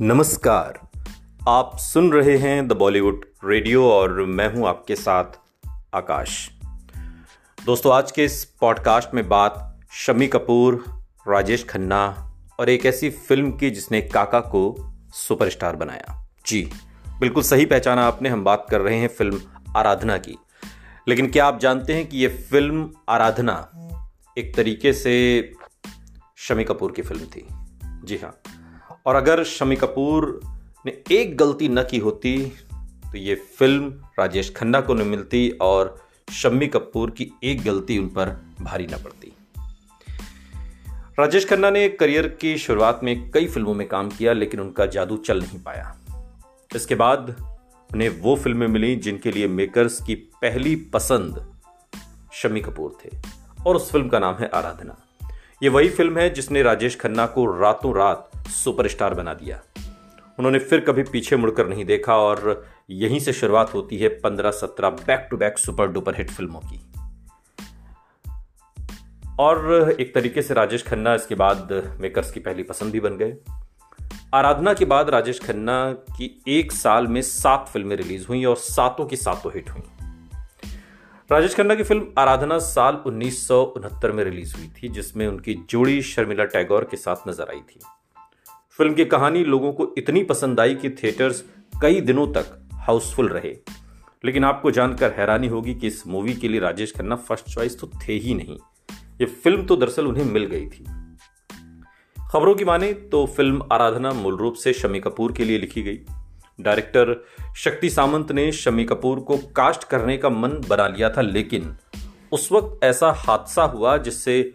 नमस्कार। आप सुन रहे हैं द बॉलीवुड रेडियो और मैं हूँ आपके साथ आकाश। दोस्तों, आज के इस पॉडकास्ट में बात शमी कपूर, राजेश खन्ना और एक ऐसी फ़िल्म की जिसने काका को सुपरस्टार बनाया। जी, बिल्कुल सही पहचाना आपने, हम बात कर रहे हैं फ़िल्म आराधना की। लेकिन क्या आप जानते हैं कि यह फ़िल्म आराधना एक तरीके से शमी कपूर की फ़िल्म थी? जी हाँ। और अगर शमी कपूर ने एक गलती न की होती तो ये फ़िल्म राजेश खन्ना को न मिलती और शम्मी कपूर की एक गलती उन पर भारी न पड़ती। राजेश खन्ना ने करियर की शुरुआत में कई फ़िल्मों में काम किया, लेकिन उनका जादू चल नहीं पाया। इसके बाद उन्हें वो फ़िल्में मिली जिनके लिए मेकर्स की पहली पसंद शमी कपूर थे, और उस फ़िल्म का नाम है आराधना। ये वही फ़िल्म है जिसने राजेश खन्ना को रातों रात सुपरस्टार बना दिया। उन्होंने फिर कभी पीछे मुड़कर नहीं देखा और यहीं से शुरुआत होती है पंद्रह सत्रह back to back super duper hit फ़िल्मों की। और एक तरीके से राजेश खन्ना इसके बाद मेकर्स की पहली पसंद भी बन गए। आराधना के बाद राजेश खन्ना की एक साल में सात फ़िल्में रिलीज़ हुई और सातों की सातों हिट हुई। राजेश खन्ना की फ़िल्म आराधना साल उन्नीस सौ उनहत्तर में रिलीज़ हुई थी, जिसमें उनकी जोड़ी शर्मिला टैगोर के साथ नज़र आई थी। फ़िल्म की कहानी लोगों को इतनी पसंद आई कि थिएटर्स कई दिनों तक हाउसफुल रहे। लेकिन आपको जानकर हैरानी होगी कि इस मूवी के लिए राजेश खन्ना फ़र्स्ट चॉइस तो थे ही नहीं। ये फ़िल्म तो दरअसल उन्हें मिल गई थी। खबरों की माने तो फ़िल्म आराधना मूल रूप से शमी कपूर के लिए लिखी गई। डायरेक्टर शक्ति सामंत ने शमी कपूर को कास्ट करने का मन बना लिया था, लेकिन उस वक्त ऐसा हादसा हुआ जिससे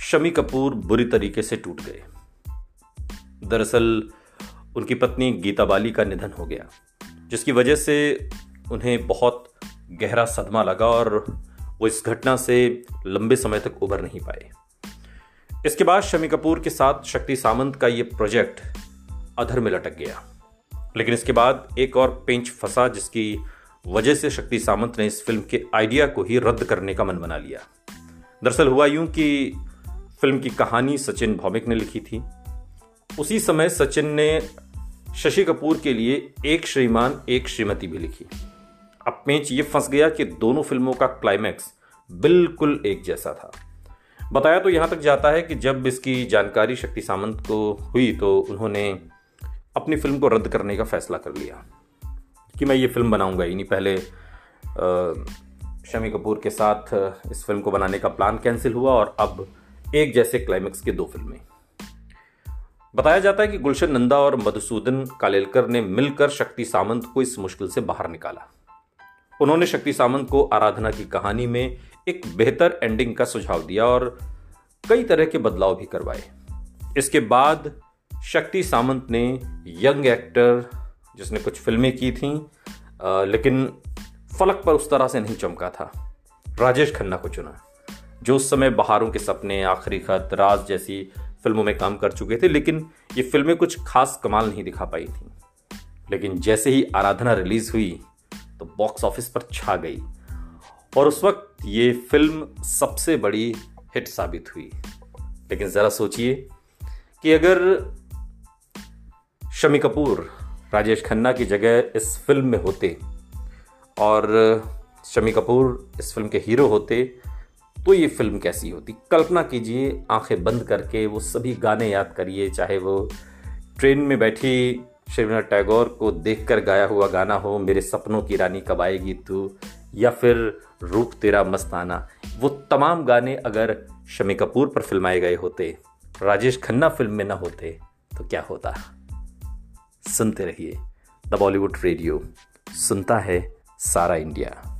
शमी कपूर बुरी तरीके से टूट गए। दरअसल उनकी पत्नी गीता बाली का निधन हो गया, जिसकी वजह से उन्हें बहुत गहरा सदमा लगा और वो इस घटना से लंबे समय तक उभर नहीं पाए। इसके बाद शमी कपूर के साथ शक्ति सामंत का ये प्रोजेक्ट अधर में लटक गया। लेकिन इसके बाद एक और पेंच फंसा, जिसकी वजह से शक्ति सामंत ने इस फ़िल्म के आइडिया को ही रद्द करने का मन बना लिया। दरअसल हुआ यूँ कि फ़िल्म की कहानी सचिन भौमिक ने लिखी थी उसी समय सचिन ने शशि कपूर के लिए एक श्रीमान, एक श्रीमती भी लिखी। अब पेंच ये फंस गया कि दोनों फ़िल्मों का क्लाइमैक्स बिल्कुल एक जैसा था। बताया तो यहाँ तक जाता है कि जब इसकी जानकारी शक्ति सामंत को हुई तो उन्होंने अपनी फ़िल्म को रद्द करने का फैसला कर लिया कि मैं ये फ़िल्म बनाऊँगा। ही नहीं पहले शमी कपूर के साथ इस फ़िल्म को बनाने का प्लान कैंसिल हुआ और अब एक जैसे क्लाइमैक्स के दो फ़िल्में। बताया जाता है कि गुलशन नंदा और मधुसूदन कालेलकर ने मिलकर शक्ति सामंत को इस मुश्किल से बाहर निकाला। उन्होंने शक्ति सामंत को आराधना की कहानी में एक बेहतर एंडिंग का सुझाव दिया और कई तरह के बदलाव भी करवाए। इसके बाद शक्ति सामंत ने यंग एक्टर, जिसने कुछ फ़िल्में की थी लेकिन फलक पर उस तरह से नहीं चमका था। राजेश खन्ना को चुना, जो उस समय बहारों के सपने, आखिरी खत, राज जैसी फ़िल्मों में काम कर चुके थे, लेकिन ये फ़िल्में कुछ खास कमाल नहीं दिखा पाई थी। लेकिन जैसे ही आराधना रिलीज़ हुई तो बॉक्स ऑफ़िस पर छा गई। और उस वक्त ये फ़िल्म सबसे बड़ी हिट साबित हुई। लेकिन ज़रा सोचिए कि अगर शमी कपूर, राजेश खन्ना की जगह इस फ़िल्म में होते और शमी कपूर इस फ़िल्म के हीरो होते तो ये फ़िल्म कैसी होती? कल्पना कीजिए, आँखें बंद करके वो सभी गाने याद करिए, चाहे वो ट्रेन में बैठी शिवनाथ टैगोर को देखकर गाया हुआ गाना हो, मेरे सपनों की रानी कब आएगी तू, या फिर रूप तेरा मस्ताना। वो तमाम गाने अगर शमी कपूर पर फिल्माए गए होते, राजेश खन्ना फ़िल्म में ना होते तो क्या होता? सुनते रहिए द बॉलीवुड रेडियो, सुनता है सारा इंडिया।